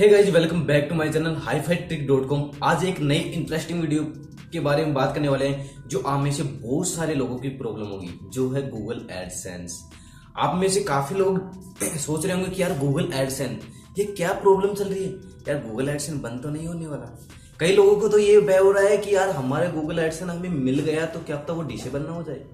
Hey guys welcome back to my channel hi fi trick dot com आज एक नई interesting video के बारे में बात करने वाले हैं, जो आप में से बहुत सारे लोगों की प्रॉब्लम होगी, जो है गूगल एडसेंस आप में से काफ़ी लोग सोच रहे होंगे कि यार गूगल एडसेंस ये क्या प्रॉब्लम चल रही है? यार गूगल एडसेंस बंद तो नहीं होने वाला। कई लोगों को तो ये भय हो रहा है कि यार हमारे गूगल एडसेंस हमें मिल गया तो क्या पता वो डिसेबल ना हो जाए?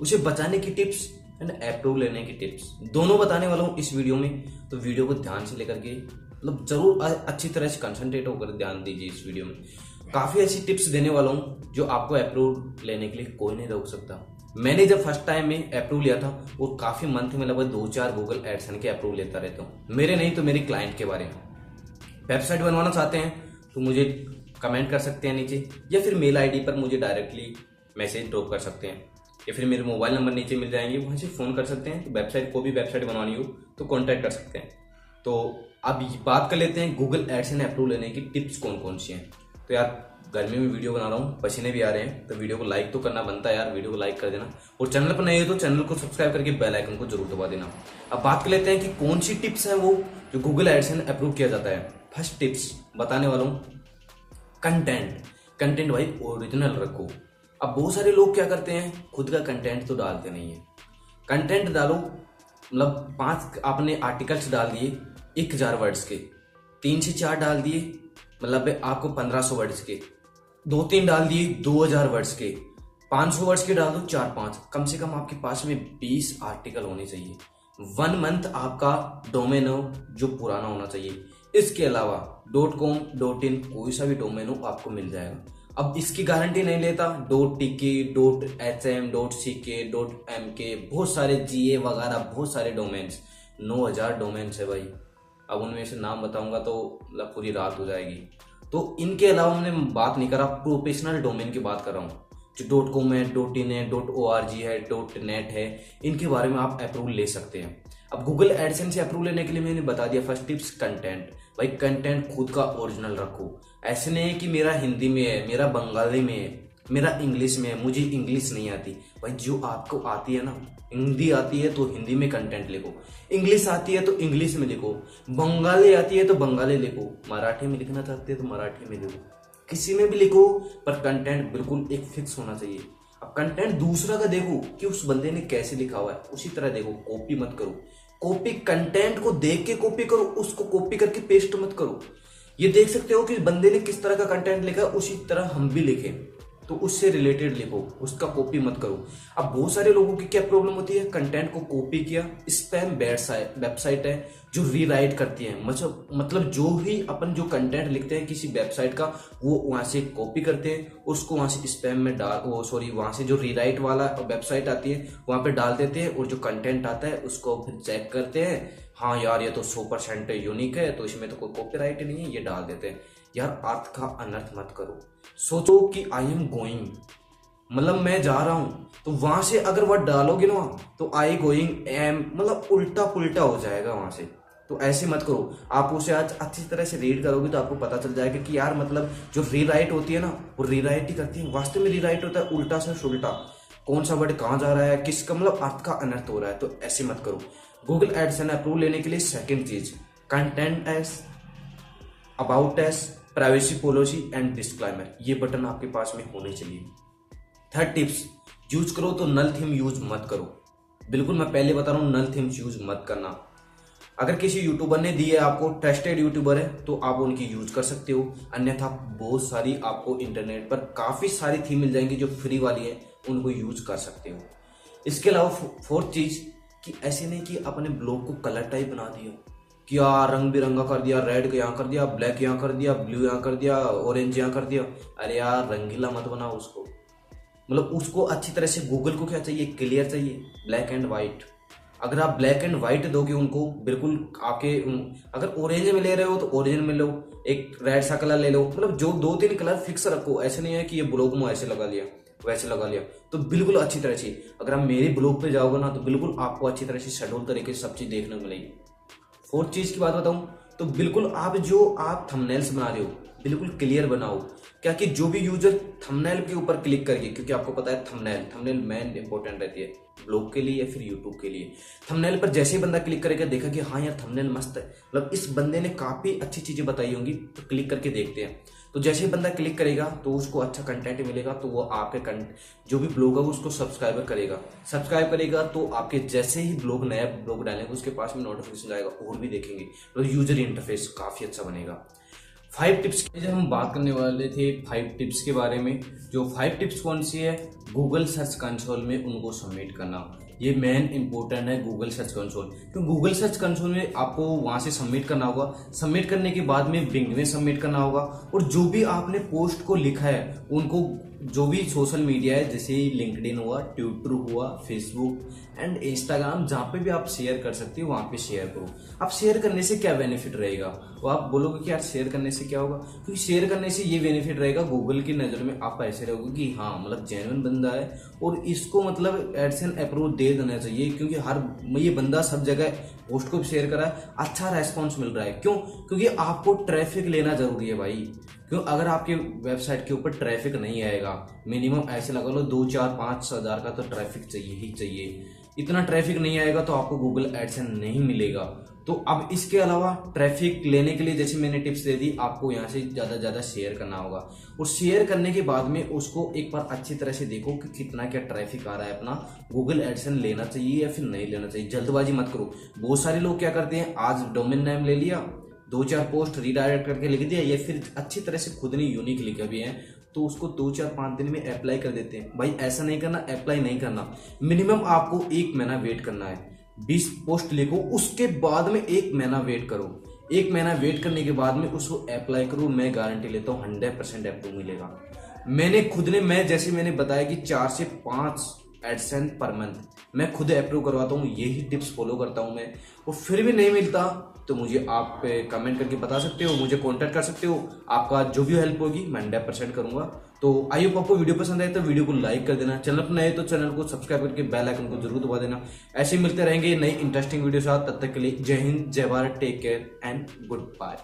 उसे बचाने की टिप्स एंड अप्रूव लेने की टिप्स दोनों बताने वाला हूँ इस वीडियो में तो वीडियो को ध्यान से लेकर के मतलब ज़रूर अच्छी तरह से कंसंट्रेट होकर ध्यान दीजिए इस वीडियो में। काफ़ी ऐसी टिप्स देने वाला हूँ, जो आपको अप्रूव लेने के लिए कोई नहीं रोक सकता। मैंने जब फ़र्स्ट टाइम में अप्रूव लिया था और काफ़ी मंथ में लगभग दो चार गूगल एडसन के अप्रूव लेता रहता हूँ। मेरे नहीं तो मेरे क्लाइंट के बारे में। वेबसाइट बनवाना चाहते हैं तो मुझे कमेंट कर सकते हैं नीचे, या फिर मेल आईडी पर मुझे डायरेक्टली मैसेज ड्रॉप कर सकते हैं। या फिर मेरे मोबाइल नंबर नीचे मिल जाएँगे, वहाँ से फ़ोन कर सकते हैं तो वेबसाइट को भी वेबसाइट बनवानी हो तो कॉन्टैक्ट कर सकते हैं। तो अब बात कर लेते हैं गूगल एडसन अप्रूव लेने की टिप्स कौन कौन सी हैं। तो यार, गर्मी में वीडियो बना रहा हूँ, पसीने भी आ रहे हैं तो वीडियो को लाइक तो करना बनता है यार वीडियो को लाइक कर देना। और चैनल पर नहीं हो तो चैनल को सब्सक्राइब करके बेल आइकन को ज़रूर दबा देना। अब बात कर लेते हैं कि कौन सी टिप्स है वो जो गूगल एडसन अप्रूव किया जाता है। फ़र्स्ट टिप्स बताने वाला हूँ। कंटेंट कंटेंट भाई ओरिजिनल रखो। अब बहुत सारे लोग क्या करते हैं, खुद का कंटेंट तो डालते नहीं है। कंटेंट डालो मतलब पाँच आपने आर्टिकल्स डाल दिए एक हज़ार वर्ड्स के। तीन से चार डाल दिए मतलब आपको पंद्रह सौ वर्ड्स के। दो तीन डाल दिए, दो हज़ार वर्ड्स के। पाँच सौ वर्ड्स के डाल दो, चार पाँच। कम से कम आपके पास में बीस आर्टिकल होने चाहिए। वन मंथ आपका डोमेन हो, जो पुराना होना चाहिए। इसके अलावा डॉट कॉम डॉट इन कोई सा भी डोमेन हो, आपको मिल जाएगा। अब इसकी गारंटी नहीं लेता। Dot TK, dot H M dot C K dot M के बहुत सारे जी ए वगैरह, बहुत सारे डोमेन्स। नौ हज़ार डोमेन्स है भाई। अब उनमें से नाम बताऊँगा तो मतलब पूरी रात हो जाएगी। तो इनके अलावा हमने बात नहीं करा, प्रोफेशनल डोमेन की बात कर रहा हूँ। जो डॉट कॉम है, डॉट इन है, डॉट ओ आर जी है, डॉट नेट है, इनके बारे में आप अप्रूवल ले सकते हैं। अब गूगल एडसन से अप्रूव लेने के लिए मैंने बता दिया, फ़र्स्ट टिप्स, कंटेंट। भाई, कंटेंट खुद का ओरिजिनल रखो। ऐसे नहीं है कि मेरा हिंदी में है, मेरा बंगाली में है, मेरा इंग्लिश में है, मुझे इंग्लिश नहीं आती। भाई, जो आपको आती है ना, हिंदी आती है तो हिंदी में कंटेंट लिखो। इंग्लिश आती है तो इंग्लिश में लिखो। बंगाली आती है तो बंगाली लिखो। मराठी में लिखना चाहते हैं तो मराठी में लिखो। किसी में भी लिखो, पर कंटेंट बिल्कुल एक फिक्स होना चाहिए। अब कंटेंट दूसरा का देखो कि उस बंदे ने कैसे लिखा हुआ है। उसी तरह देखो कॉपी मत करो। कॉपी कंटेंट को देख के कॉपी करो, उसको कॉपी करके पेस्ट मत करो। ये देख सकते हो कि बंदे ने किस तरह का कंटेंट लिखा, उसी तरह हम भी लिखे। तो उससे रिलेटेड लिखो, उसका कॉपी मत करो। अब बहुत सारे लोगों की क्या प्रॉब्लम होती है? कंटेंट को कॉपी किया स्पैम वेबसाइट है, जो रीराइट करती है। मतलब मतलब जो भी अपन जो कंटेंट लिखते हैं किसी वेबसाइट का, वो वहाँ से कॉपी करते हैं, उसको वहाँ से स्पैम में डाल, वो सॉरी वहाँ से जो रीराइट वाला वेबसाइट आती है, वहाँ पर डाल देते हैं, और जो कंटेंट आता है, उसको फिर चेक करते हैं। हाँ यार, ये तो सौ परसेंट यूनिक है तो इसमें तो कोई कॉपी नहीं है, ये डाल देते हैं। यार, अर्थ का अनर्थ मत करो। सोचो कि आई एम गोइंग मतलब मैं जा रहा हूँ तो वहाँ से अगर वर्ड डालोगे ना तो आई गोइंग एम मतलब उल्टा पुल्टा हो जाएगा वहाँ से। तो ऐसे मत करो। आप उसे आज अच्छी तरह से रीड करोगे तो आपको पता चल जाएगा कि यार मतलब जो रीराइट होती है ना, वो रीराइट ही करती है। वास्तव में रीराइट होता है उल्टा से उल्टा। कौन सा वर्ड कहाँ जा रहा है, किसका मतलब अर्थ का अनर्थ हो रहा है तो ऐसे मत करो। गूगल एड्स एडसन अप्रूव लेने के लिए second cheese content us about us privacy policy and disclaimer ये बटन आपके पास में होने चाहिए। थर्ड टिप्स यूज़ करो तो नल थीम यूज़ मत करो। बिल्कुल मैं पहले बता रहा हूँ नल थीम्स यूज़ मत करना। अगर किसी यूट्यूबर ने दी है, आपको ट्रस्टेड यूट्यूबर है तो आप उनकी यूज़ कर सकते हो। अन्यथा बहुत सारी आपको इंटरनेट पर काफ़ी सारी थीम मिल जाएँगी जो फ्री वाली है। उनको यूज़ कर सकते हो। इसके अलावा फोर्थ चीज़ कि ऐसे नहीं कि अपने ब्लॉग को कलर टाइप बना दिया क्या रंग बिरंगा कर दिया रेड यहाँ कर दिया ब्लैक यहाँ कर दिया ब्लू यहाँ कर दिया ऑरेंज यहाँ कर दिया। अरे यार, रंगीला मत बनाओ उसको। मतलब उसको अच्छी तरह से गूगल को क्या चाहिए? क्लियर चाहिए। ब्लैक एंड व्हाइट अगर आप ब्लैक एंड व्हाइट दोगे उनको, बिल्कुल आपके अगर ऑरेंज में ले रहे हो तो ऑरेंज में लो, एक रेड सा कलर ले लो। मतलब जो दो तीन कलर फिक्स रखो। ऐसे नहीं है कि ये ब्लॉग में ऐसे लगा लिया। वैसे लगा लिया। तो बिल्कुल अच्छी तरह से, अगर आप मेरे ब्लॉग पे जाओगे ना तो बिल्कुल आपको अच्छी तरह से शेड्यूल तरीके से सब चीज़ देखने को मिलेगी। फोर्थ चीज़ की बात बताऊँ तो बिल्कुल आप जो आप थंबनेल्स बना रहे हो, बिल्कुल क्लियर बनाओ। क्या कि जो भी यूज़र थंबनेल के ऊपर क्लिक करिए क्योंकि आपको पता है थंबनेल थंबनेल मेन इंपॉर्टेंट रहती है ब्लॉग के लिए या फिर यूट्यूब के लिए। थंबनेल पर जैसे ही बंदा क्लिक करेगा, देखा कि हाँ यार थंबनेल मस्त है। मतलब इस बंदे ने काफ़ी अच्छी चीज़ें बताई होंगी तो क्लिक करके देखते हैं। तो जैसे ही बंदा क्लिक करेगा तो उसको अच्छा कंटेंट मिलेगा तो वो आपके कंट जो भी ब्लॉग है उसको सब्सक्राइबर करेगा। सब्सक्राइब करेगा तो आपके जैसे ही ब्लॉग नया ब्लॉग डालेंगे, उसके पास में नोटिफिकेशन जाएगा और भी देखेंगे। तो यूज़र इंटरफेस काफ़ी अच्छा बनेगा। फाइव टिप्स जब हम बात करने वाले थे फाइव टिप्स के बारे में, जो फाइव टिप्स कौन सी है? गूगल सर्च कंसोल में उनको सबमिट करना। ये मेन इंपॉर्टेंट है गूगल सर्च कंसोल तो गूगल सर्च कंसोल में आपको वहाँ से सबमिट करना होगा। सबमिट करने के बाद में बिंग में सबमिट करना होगा। और जो भी आपने पोस्ट को लिखा है, उनको जो भी सोशल मीडिया है, जैसे लिंकड हुआ ट्विटर हुआ फेसबुक एंड इंस्टाग्राम जहाँ पे भी आप शेयर कर सकते हो, वहाँ पे शेयर करो। आप शेयर करने से क्या बेनिफिट रहेगा? वो आप बोलोगे कि यार शेयर करने से क्या होगा? क्योंकि शेयर करने से ये बेनिफिट रहेगा गूगल की नज़र में आप ऐसे रहोगे कि हाँ मतलब जेनुअन बंदा है और इसको मतलब एडसन अप्रूव दे देना चाहिए, क्योंकि हर ये बंदा सब जगह पोस्ट को शेयर करा है अच्छा रेस्पॉन्स मिल रहा है। क्यों? क्योंकि आपको ट्रैफ़िक लेना ज़रूरी है भाई। क्यों? अगर आपके वेबसाइट के ऊपर ट्रैफ़िक नहीं आएगा मिनिमम ऐसे लगा लो दो, चार, पाँच हज़ार का तो ट्रैफ़िक चाहिए ही चाहिए। इतना ट्रैफ़िक नहीं आएगा तो आपको गूगल एडसन नहीं मिलेगा। तो अब इसके अलावा ट्रैफ़िक लेने के लिए जैसे मैंने टिप्स दे दी, आपको यहाँ से ज़्यादा ज़्यादा शेयर करना होगा। और शेयर करने के बाद में उसको एक बार अच्छी तरह से देखो कि कितना क्या ट्रैफ़िक आ रहा है अपना। गूगल एडसन लेना चाहिए या फिर नहीं लेना चाहिए? जल्दबाजी मत करो। बहुत सारे लोग क्या करते हैं, आज डोमेन नेम ले लिया, दो चार पोस्ट रिडायरेक्ट करके लिख दिया या फिर अच्छी तरह से खुद ने यूनिक लिखा भी है। तो उसको दो चार पाँच दिन में अप्लाई कर देते हैं। भाई, ऐसा नहीं करना अप्लाई नहीं करना। मिनिमम आपको एक महीना वेट करना है। बीस पोस्ट लिखो, उसके बाद में एक महीना वेट करो। एक महीना वेट करने के बाद में उसको अप्लाई करो, मैं गारंटी लेता हूँ हंड्रेड परसेंट अप्रूव मिलेगा। मैंने खुद ने, मैं, जैसे मैंने बताया कि चार से पाँच एडसेंस पर मंथ मैं खुद अप्रूव करवाता हूँ यही टिप्स फॉलो करता हूँ मैं। वो फिर भी नहीं मिलता तो मुझे आप कमेंट करके बता सकते हो, मुझे कांटेक्ट कर सकते हो। आपका जो भी हेल्प होगी, मैं हंड्रेड परसेंट करूँगा। तो आई होप आपको वीडियो पसंद आए तो वीडियो को लाइक कर देना। चैनल पर नए तो चैनल को सब्सक्राइब करके बेल आइकन को ज़रूर दबा देना। ऐसे मिलते रहेंगे नई इंटरेस्टिंग वीडियो साथ। तब तक के लिए जय हिंद, जय Bharat take care and goodbye